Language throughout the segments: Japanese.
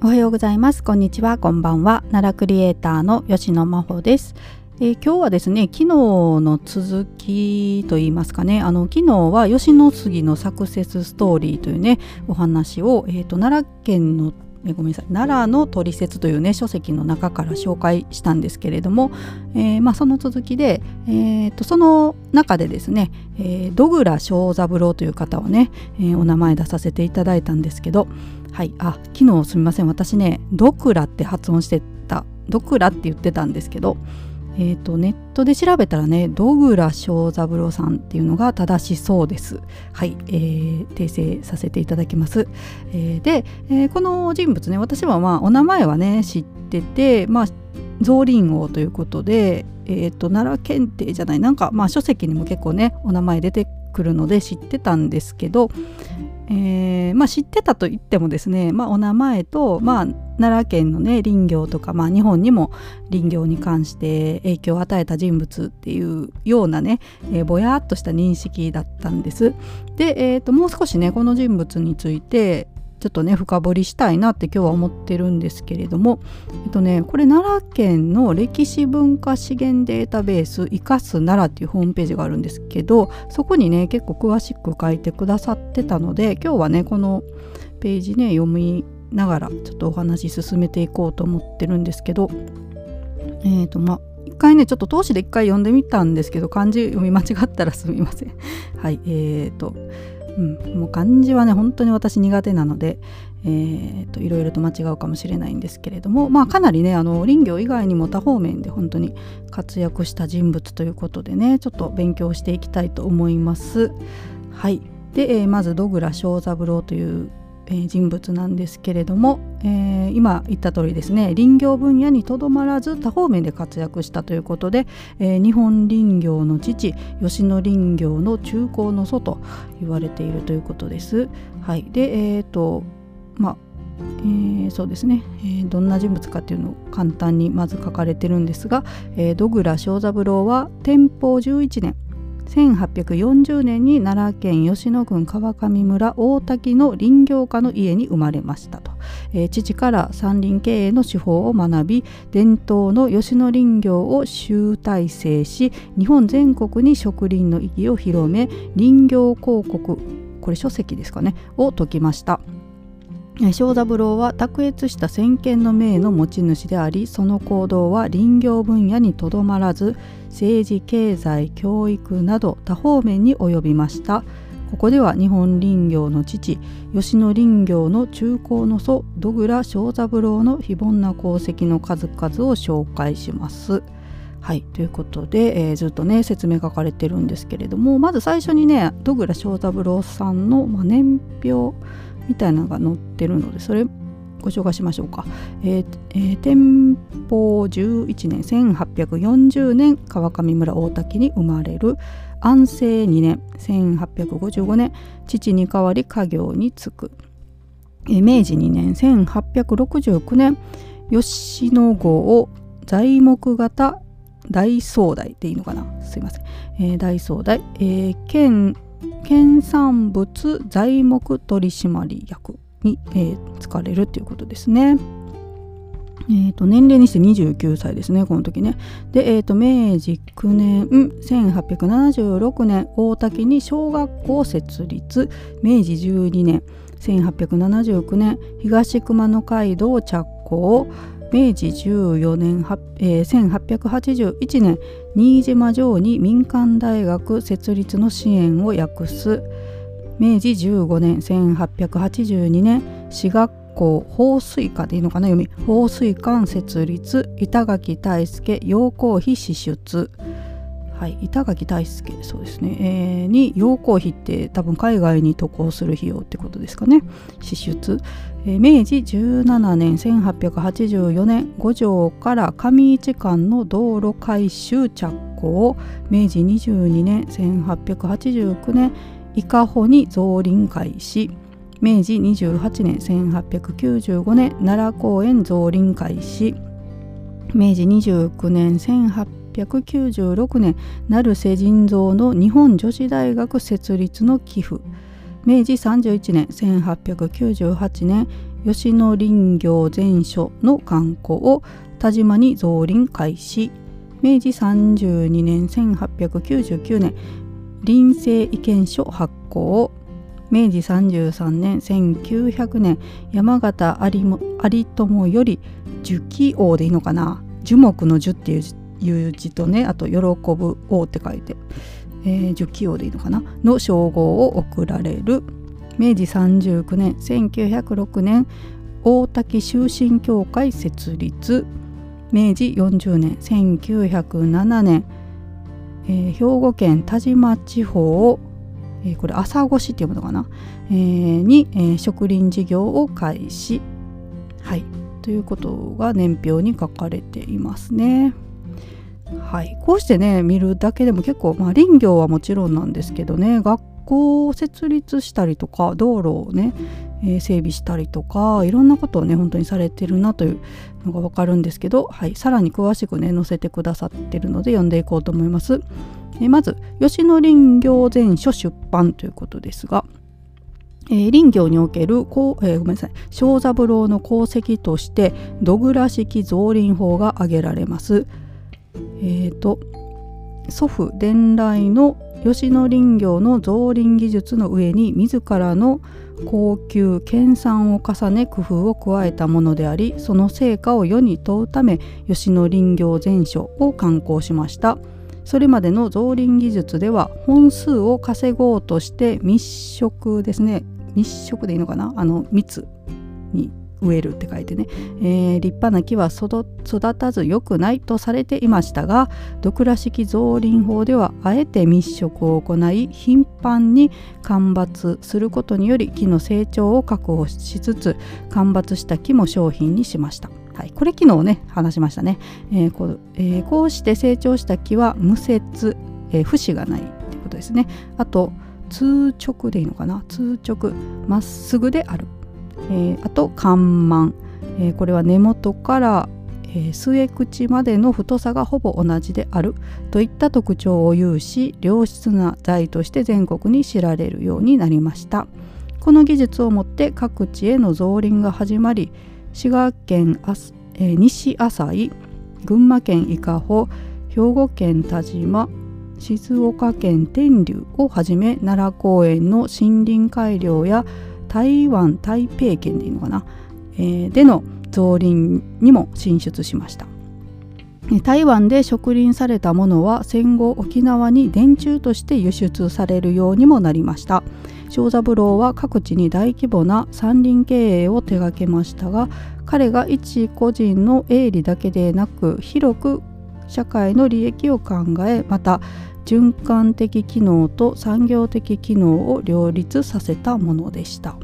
おはようございます。こんにちは。こんばんは。奈良クリエイターの吉野真帆です、えー、今日はですね昨日の続きと言いますかね。あの昨日は吉野杉のサクセスストーリーというねお話を、えーと、奈良県のえごめんなさい。奈良の取説というね書籍の中から紹介したんですけれども、えー、まあ、その続きで、えーと、その中でですね、えー、戸倉正三郎という方をね、えー、お名前出させていただいたんですけど、はいあ昨日すみません。私ねドクラって発音してたドクラって言ってたんですけどえーと、ネットで調べたらねドグラ正三郎さんっていうのが正しそうです。はい、えー、訂正させていただきます。えー、で、えー、この人物ね私はまあお名前はね知っててまあ造林王ということで、えーと、奈良検定じゃないなんかまあ書籍にも結構ねお名前出てくるので知ってたんですけど、えー、まあ、知ってたと言ってもですね、まあ、お名前と、まあ、奈良県のね林業とか、まあ、日本にも林業に関して影響を与えた人物っていうようなね、えー、ぼやっとした認識だったんです。で、えーともう少しねこの人物についてちょっとね深掘りしたいなって今日は思ってるんですけれどもえっとねこれ奈良県の歴史文化資源データベース生かす奈良っていうホームページがあるんですけどそこにね結構詳しく書いてくださってたので今日はねこのページね読みながらちょっとお話進めていこうと思ってるんですけどえっ、ー、とまあ一回ねちょっと通しで一回読んでみたんですけど漢字読み間違ったらすみません はいえーとうん、もう漢字はね本当に私苦手なので、えーと、いろいろと間違うかもしれないんですけれどもまあかなりねあの林業以外にも多方面で本当に活躍した人物ということでねちょっと勉強していきたいと思います。はいで、えー、まず戸倉正三郎というえ人物なんですけれども、えー、今言った通りですね林業分野にとどまらず多方面で活躍したということで、えー、日本林業の父吉野林業の中高の祖と言われているということです。はい、でえ、ー、とまあえー、そうですね、えー、どんな人物かっていうのを簡単にまず書かれてるんですが、えー、戸倉正三郎は天保11年1840年に奈良県吉野郡川上村大滝の林業家の家に生まれましたと、えー、父から山林経営の手法を学び伝統の吉野林業を集大成し日本全国に植林の意義を広め林業広告これ書籍ですかねを説きました。正三郎は卓越した先見の明の持ち主でありその行動は林業分野にとどまらず政治経済教育など多方面に及びましたここでは日本林業の父吉野林業の中高の祖戸倉正三郎の非凡な功績の数々を紹介します。はいということで、えー、ずっとね説明書かれてるんですけれどもまず最初にね戸倉正三郎さんの、まあ、年表みたいなのが載ってるのでそれご紹介しましょうか。えーえー、天保11年1840年川上村大滝に生まれる安政2年1855年父に代わり家業に就く。えー、明治2年1869年吉野郷材木型大総代でいいのかな？すいません、えー、大総代、えー、県県産物材木取締役に、えー、使われるということですね。えーと、年齢にして29歳ですねこの時ね。で、えーと、明治9年1876年大滝に小学校設立。明治12年1879年東熊野街道着工。明治14年、えー、1881年新島城に民間大学設立の支援を訳す。明治15年1882年私学校放水館でいいのかな読み。放水館設立板垣大輔養護費支出。はい、板垣大輔そうですね、えー、に養護費って多分海外に渡航する費用ってことですかね。支出、明治17年1884年五条から上市間の道路改修着工。明治22年1889年伊香保に造林開始。明治28年1895年奈良公園造林開始。明治29年1896年成瀬人造の日本女子大学設立の寄付。明治31年1898年吉野林業全所の観光を田島に造林開始。明治32年1899年林政意見書発行明治33年1900年山形有友より樹木王でいいのかな？樹木の樹っていう字とねあと喜ぶ王って書いて、えー、樹木王でいいのかな？の称号を贈られる。明治39年1906年大滝修身協会設立。明治40年1907年、えー、兵庫県田島地方えー、これ朝越しっていうものかな、えー、に、えー、植林事業を開始。はい。ということが年表に書かれていますね。はい、こうしてね見るだけでも結構、まあ、林業はもちろんなんですけどね学校を設立したりとか道路をね、えー、整備したりとかいろんなことをね本当にされてるなというのが分かるんですけど、はい、さらに詳しくね載せてくださってるので読んでいこうと思います。えまず吉野林業全書出版ということですが、えー、林業におけるこう、えー、ごめんなさい小三郎の功績として土倉式造林法が挙げられます。えーと、祖父伝来の吉野林業の造林技術の上に自らの高級研鑽を重ね工夫を加えたものでありその成果を世に問うため吉野林業全書を刊行しました。それまでの造林技術では本数を稼ごうとして密植ですね密植でいいのかな？あの密に植えるって書いてね、えー、立派な木は育たず良くないとされていましたがドクラ式造林法ではあえて密植を行い頻繁に間伐することにより木の成長を確保しつつ間伐した木も商品にしました。はい、これ昨日ね話しましたね、えーこうえー、こうして成長した木は無節、えー、節がないってことですね。あと通直でいいのかな？通直まっすぐである、えー、あと干満、えー、これは根元からえー、末口までの太さがほぼ同じである。といった特徴を有し良質な材として全国に知られるようになりました。この技術をもって各地への造林が始まり滋賀県あす、えー、西浅井群馬県伊香保兵庫県田島静岡県天竜をはじめ奈良公園の森林改良や台湾台北県でいいのかな、えー、での造林にも進出しました。台湾で植林されたものは戦後沖縄に電柱として輸出されるようにもなりました。正三郎は各地に大規模な山林経営を手掛けましたが彼が一個人の営利だけでなく広く社会の利益を考えまた循環的機能と産業的機能を両立させたものでした。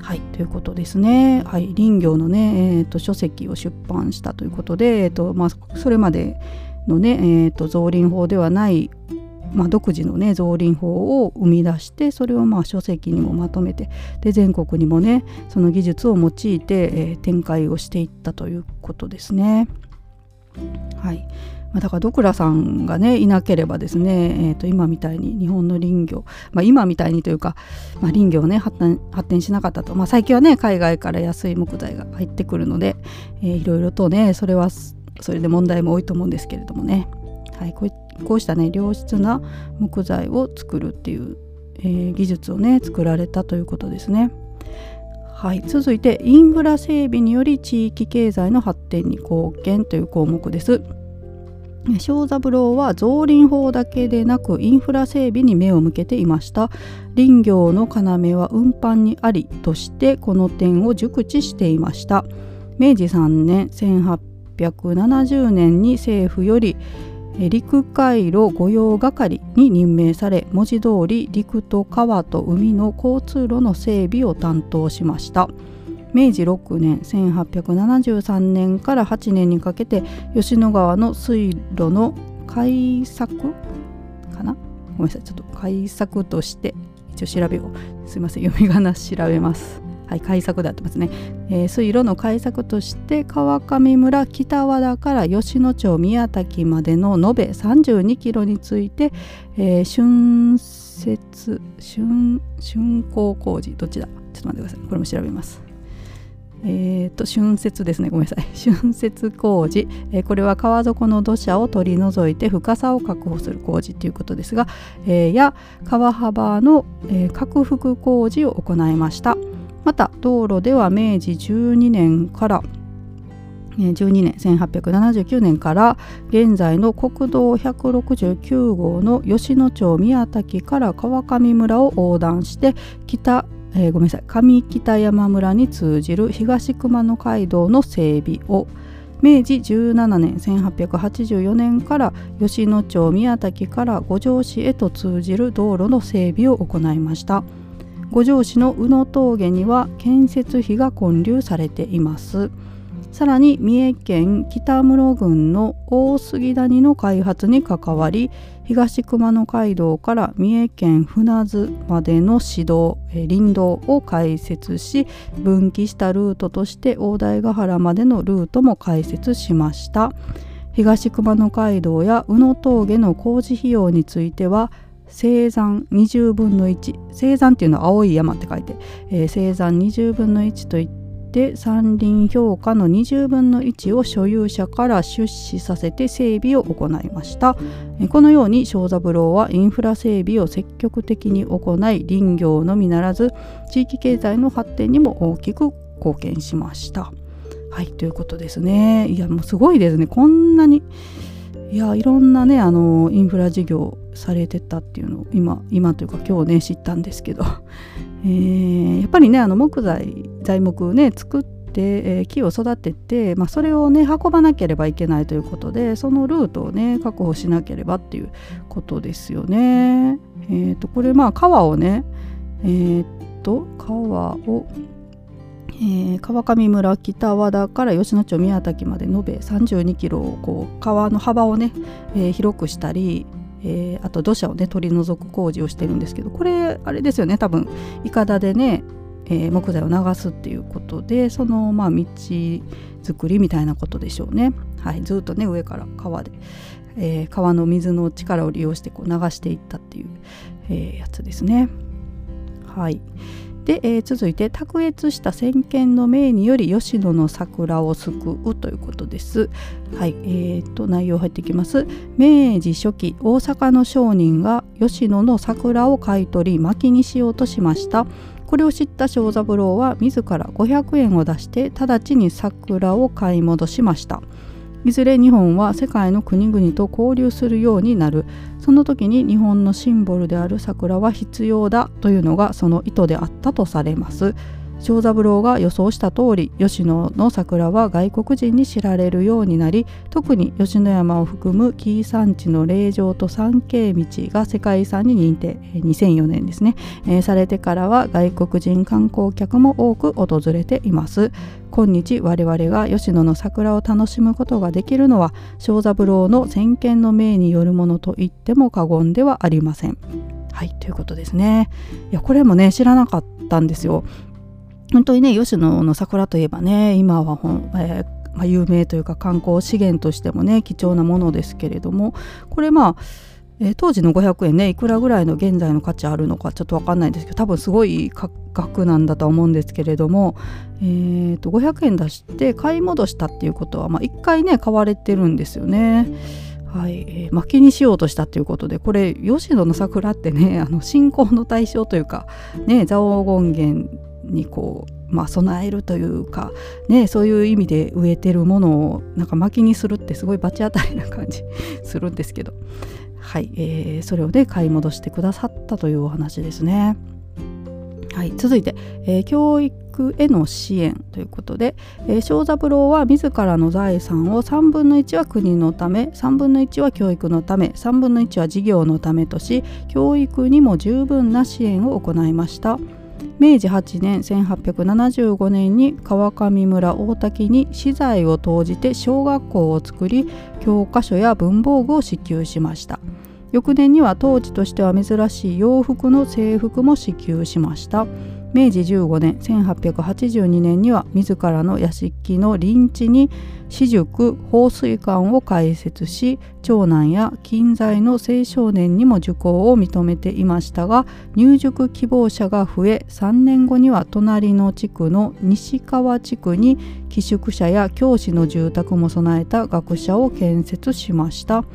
はいということですね。はい、林業のね、えーと、書籍を出版したということで、えーとまあ、それまでのね、えーと造林法ではないまあ、独自のね造林法を生み出してそれをまあ書籍にもまとめてで全国にもねその技術を用いて、えー、展開をしていったということですね。はいまあ、だからドクラさんがねいなければですね、えー、と今みたいに日本の林業、まあ、今みたいにというか、まあ、林業ね発展しなかったと、まあ、最近はね海外から安い木材が入ってくるので、えー、いろいろとねそれはそれで問題も多いと思うんですけれどもね、はい、こうこうしたね良質な木材を作るっていう、えー、技術をね作られたということですね。はい、続いてインフラ整備により地域経済の発展に貢献という項目です。正三郎は造林法だけでなくインフラ整備に目を向けていました。林業の要は運搬にありとしてこの点を熟知していました。明治3年1870年に政府より陸海路御用係に任命され文字通り陸と川と海の交通路の整備を担当しました。明治6年1873年から8年にかけて吉野川の水路の開削かな？ごめんなさいちょっと開削として一応調べをすいません読み仮名調べます。はい、改作であってますね、えー、水路の改作として川上村北和田から吉野町宮崎までの延べ32キロについて、えー、春設竣竣工工事どっちだ？ちょっと待ってください。これも調べます。えーと、春節ですね。ごめんなさい。春節工事、えー、これは川底の土砂を取り除いて深さを確保する工事ということですが、えー、や川幅の、えー、拡幅工事を行いました。また道路では明治12年から12年1879年から現在の国道169号の吉野町宮滝から川上村を横断して北えー、ごめんなさい。上北山村に通じる東熊野街道の整備を明治17年1884年から吉野町宮崎から五条市へと通じる道路の整備を行いました。五条市の宇野峠には建設費が建立されています。さらに三重県北室郡の大杉谷の開発に関わり東熊野街道から三重県船津までの市道林道を開設し分岐したルートとして大台ヶ原までのルートも開設しました。東熊野街道や宇野峠の工事費用については青山20分の1青山っていうのは青い山って書いて、えー、青山20分の1といってで山林評価の20分の1を所有者から出資させて整備を行いました。このように正三郎はインフラ整備を積極的に行い林業のみならず地域経済の発展にも大きく貢献しました。はいということですね。いやもうすごいですね。こんなにいやいろんなねあのインフラ事業されてたっていうのを今今というか今日ね知ったんですけど、えー、やっぱりねあの木材材木をね作って、えー、木を育てて、まあ、それをね運ばなければいけないということでそのルートをね確保しなければっていうことですよね。えーと、これまあ川をねえー、っと川をえー、川上村北和田から吉野町宮崎まで延べ32キロをこう川の幅をね、えー、広くしたり、えー、あと土砂をね取り除く工事をしてるんですけどこれあれですよね多分いかだでね、え木材を流すっていうことでそのまあ道作りみたいなことでしょうね。はい、ずっとね上から川で、え川の水の力を利用してこう流していったっていう、えやつですね。はい。で、えー、続いて卓越した先見の命により吉野の桜を救うということです。はい、えー、と内容入ってきます。明治初期大阪の商人が吉野の桜を買い取り薪にしようとしました。これを知った正三郎は自ら500円を出して直ちに桜を買い戻しました。いずれ日本は世界の国々と交流するようになるその時に日本のシンボルである桜は必要だというのがその意図であったとされます長三郎が予想した通り吉野の桜は外国人に知られるようになり特に吉野山を含む紀伊山地の霊場と山系道が世界遺産に認定2004年ですね、えー、されてからは外国人観光客も多く訪れています。今日我々が吉野の桜を楽しむことができるのは長三郎の先見の命によるものと言っても過言ではありません。はいということですね。いやこれもね知らなかったんですよ。本当にね吉野の桜といえばね今はほん、えーまあ、有名というか観光資源としてもね貴重なものですけれどもこれまあえー、当時の500円ねいくらぐらいの現在の価値あるのかちょっと分かんないんですけど多分すごい額なんだと思うんですけれども、えー、と500円出して買い戻したっていうことは、まあ、1回ね買われてるんですよね。はい、えー、薪にしようとしたっていうことでこれ吉野の桜ってねあの信仰の対象というかね蔵王権現にこう、まあ、備えるというか、ね、そういう意味で植えてるものをなんか薪にするってすごい罰当たりな感じするんですけど、はいえー、それをね買い戻してくださったというお話ですね。はい、続いて、えー、教育への支援ということで、えー、正三郎は自らの財産を3分の1は国のため3分の1は教育のため3分の1は事業のためとし教育にも十分な支援を行いました。明治8年1875年に川上村大滝に私財を投じて小学校を作り教科書や文房具を支給しました。翌年には当時としては珍しい洋服の制服も支給しました。明治15年1882年には自らの屋敷の臨地に私塾放水館を開設し長男や近在の青少年にも受講を認めていましたが入塾希望者が増え3年後には隣の地区の西川地区に寄宿舎や教師の住宅も備えた学舎を建設しました。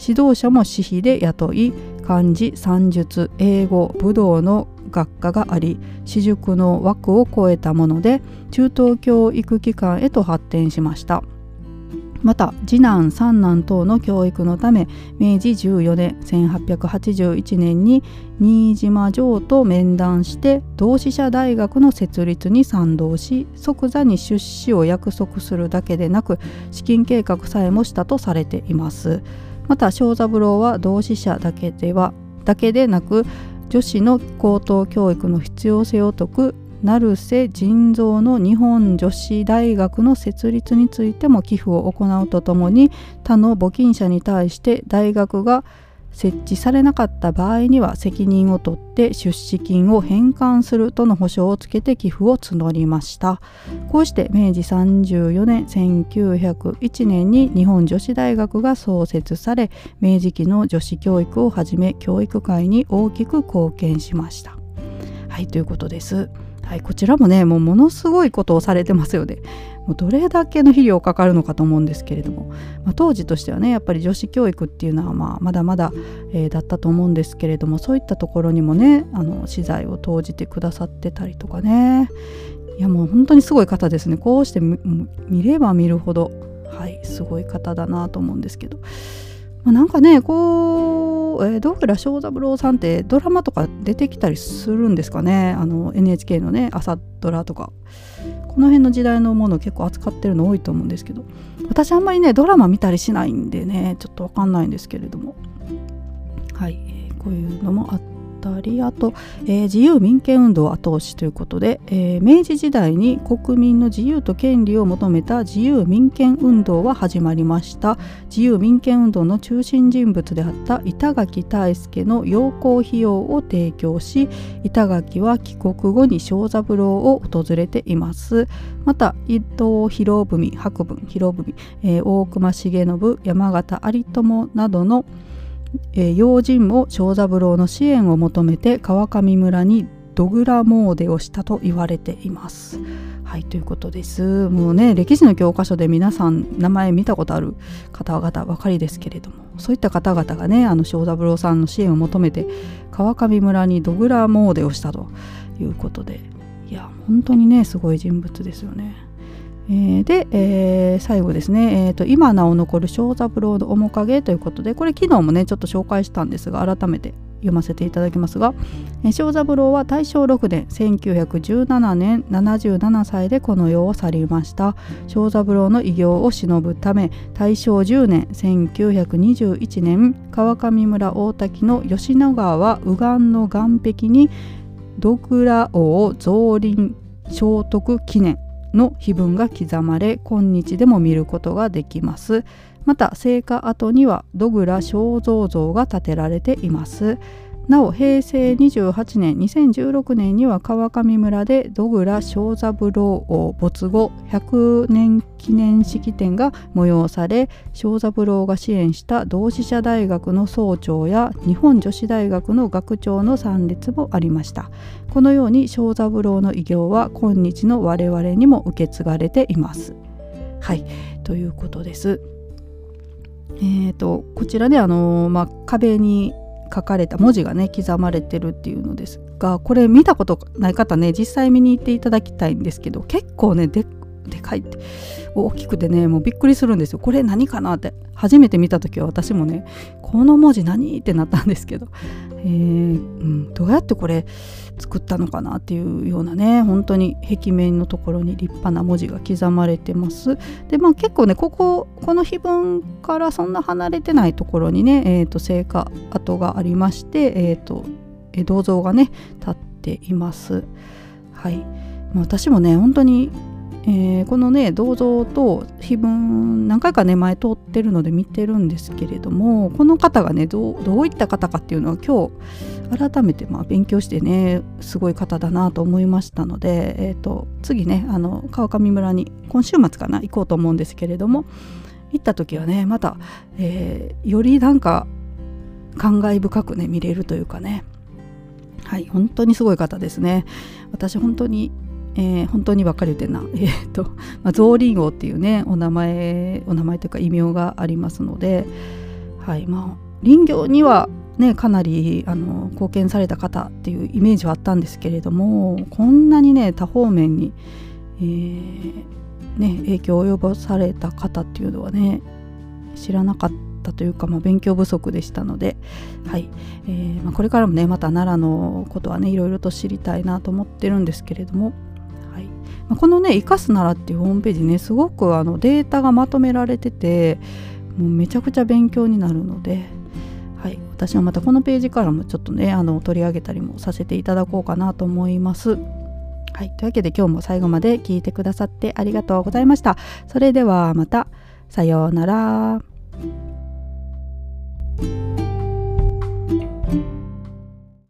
指導者も私費で雇い漢字算術英語武道の学科があり私塾の枠を超えたもので中等教育機関へと発展しました。また次男三男等の教育のため明治14年1881年に新島城と面談して同志社大学の設立に賛同し即座に出資を約束するだけでなく資金計画さえもしたとされています。また正三郎は同志社だけではだけでなく女子の高等教育の必要性を説く成瀬腎臓の日本女子大学の設立についても寄付を行うとともに他の募金者に対して大学が設置されなかった場合には責任を取って出資金を返還するとの保証をつけて寄付を募りました。こうして明治34年1901年に日本女子大学が創設され明治期の女子教育をはじめ教育界に大きく貢献しました。はいということです。はい、こちらもねもうものすごいことをされてますよね。もうどれだけの肥料かかるのかと思うんですけれども、まあ、当時としてはねやっぱり女子教育っていうのはまあまだまだ、えー、だったと思うんですけれどもそういったところにもねあの資材を投じてくださってたりとかね。いやもう本当にすごい方ですね。こうして見れば見るほどはいすごい方だなと思うんですけど、まあ、なんかねこうえー、どうやら正三郎さんってドラマとか出てきたりするんですかね。あの NHK のね朝ドラとか。この辺の時代のもの結構扱ってるの多いと思うんですけど私あんまりねドラマ見たりしないんでねちょっとわかんないんですけれども。はい、えー、こういうのもあってたりあと、えー、自由民権運動後押しということで、えー、明治時代に国民の自由と権利を求めた自由民権運動は始まりました。自由民権運動の中心人物であった板垣大輔の養護費用を提供し板垣は帰国後に小三郎を訪れています。また伊藤博文博文博文、えー、大隈重信山形有朋などのえー、用心も長三郎の支援を求めて川上村にドグラ詣でをしたと言われています。はいということです。もうね歴史の教科書で皆さん名前見たことある方々ばかりですけれどもそういった方々がねあの正三郎さんの支援を求めて川上村にドグラ詣をしたということでいや本当にねすごい人物ですよね。えー、で、えー、最後ですね、えーと、今なお残る小三郎の面影ということでこれ昨日もねちょっと紹介したんですが改めて読ませていただきますが、えー、小三郎は大正6年1917年77歳でこの世を去りました。小三郎の偉業を偲ぶため大正10年1921年川上村大滝の吉野川右岸の岸壁にドクラ王造林聖徳記念。の碑文が刻まれ今日でも見ることができます。また聖火跡には土倉肖像像が建てられています。なお平成28年2016年には川上村で土倉正三郎王没後100年記念式典が催され正三郎が支援した同志社大学の総長や日本女子大学の学長の参列もありました。このように正三郎の偉業は今日の我々にも受け継がれています。はいということです。えーと、こちらで、あのまあ、壁に書かれた文字がね刻まれてるっていうのですがこれ見たことない方ね実際見に行っていただきたいんですけど結構ねでっでかいって。大きくてねもうびっくりするんですよ。これ何かなって。初めて見た時は私もねこの文字何ってなったんですけど、えーうん、どうやってこれ作ったのかなっていうようなね本当に壁面のところに立派な文字が刻まれてます。でまあ結構ねこここの碑文からそんな離れてないところにね、えーと、聖火跡がありまして、えーと、と銅像がね立っています。はい、ま、私もね本当にえー、このね銅像と碑文何回かね前通ってるので見てるんですけれどもこの方がねどういった方かっていうのは今日改めてまあ勉強してねすごい方だなと思いましたので、えーと、次ねあの川上村に今週末かな行こうと思うんですけれども行った時はねまた、えー、よりなんか感慨深くね見れるというかね。はい本当にすごい方ですね。私本当にえー、本当にばっかり言ってんな、えーとまあ、ゾウリンゴっていうねお名前お名前というか異名がありますので、はいまあ、林業には、ね、かなりあの貢献された方っていうイメージはあったんですけれどもこんなにね多方面に、えー、ね、影響を及ぼされた方っていうのはね知らなかったというか、まあ、勉強不足でしたので、はいえーまあ、これからもねまた奈良のことはねいろいろと知りたいなと思ってるんですけれどもこのね「生かすなら」っていうホームページねすごくあのデータがまとめられててもうめちゃくちゃ勉強になるので、はい、私はまたこのページからもちょっとねあの取り上げたりもさせていただこうかなと思います。はい、というわけで今日も最後まで聞いてくださってありがとうございました。それではまたさようなら。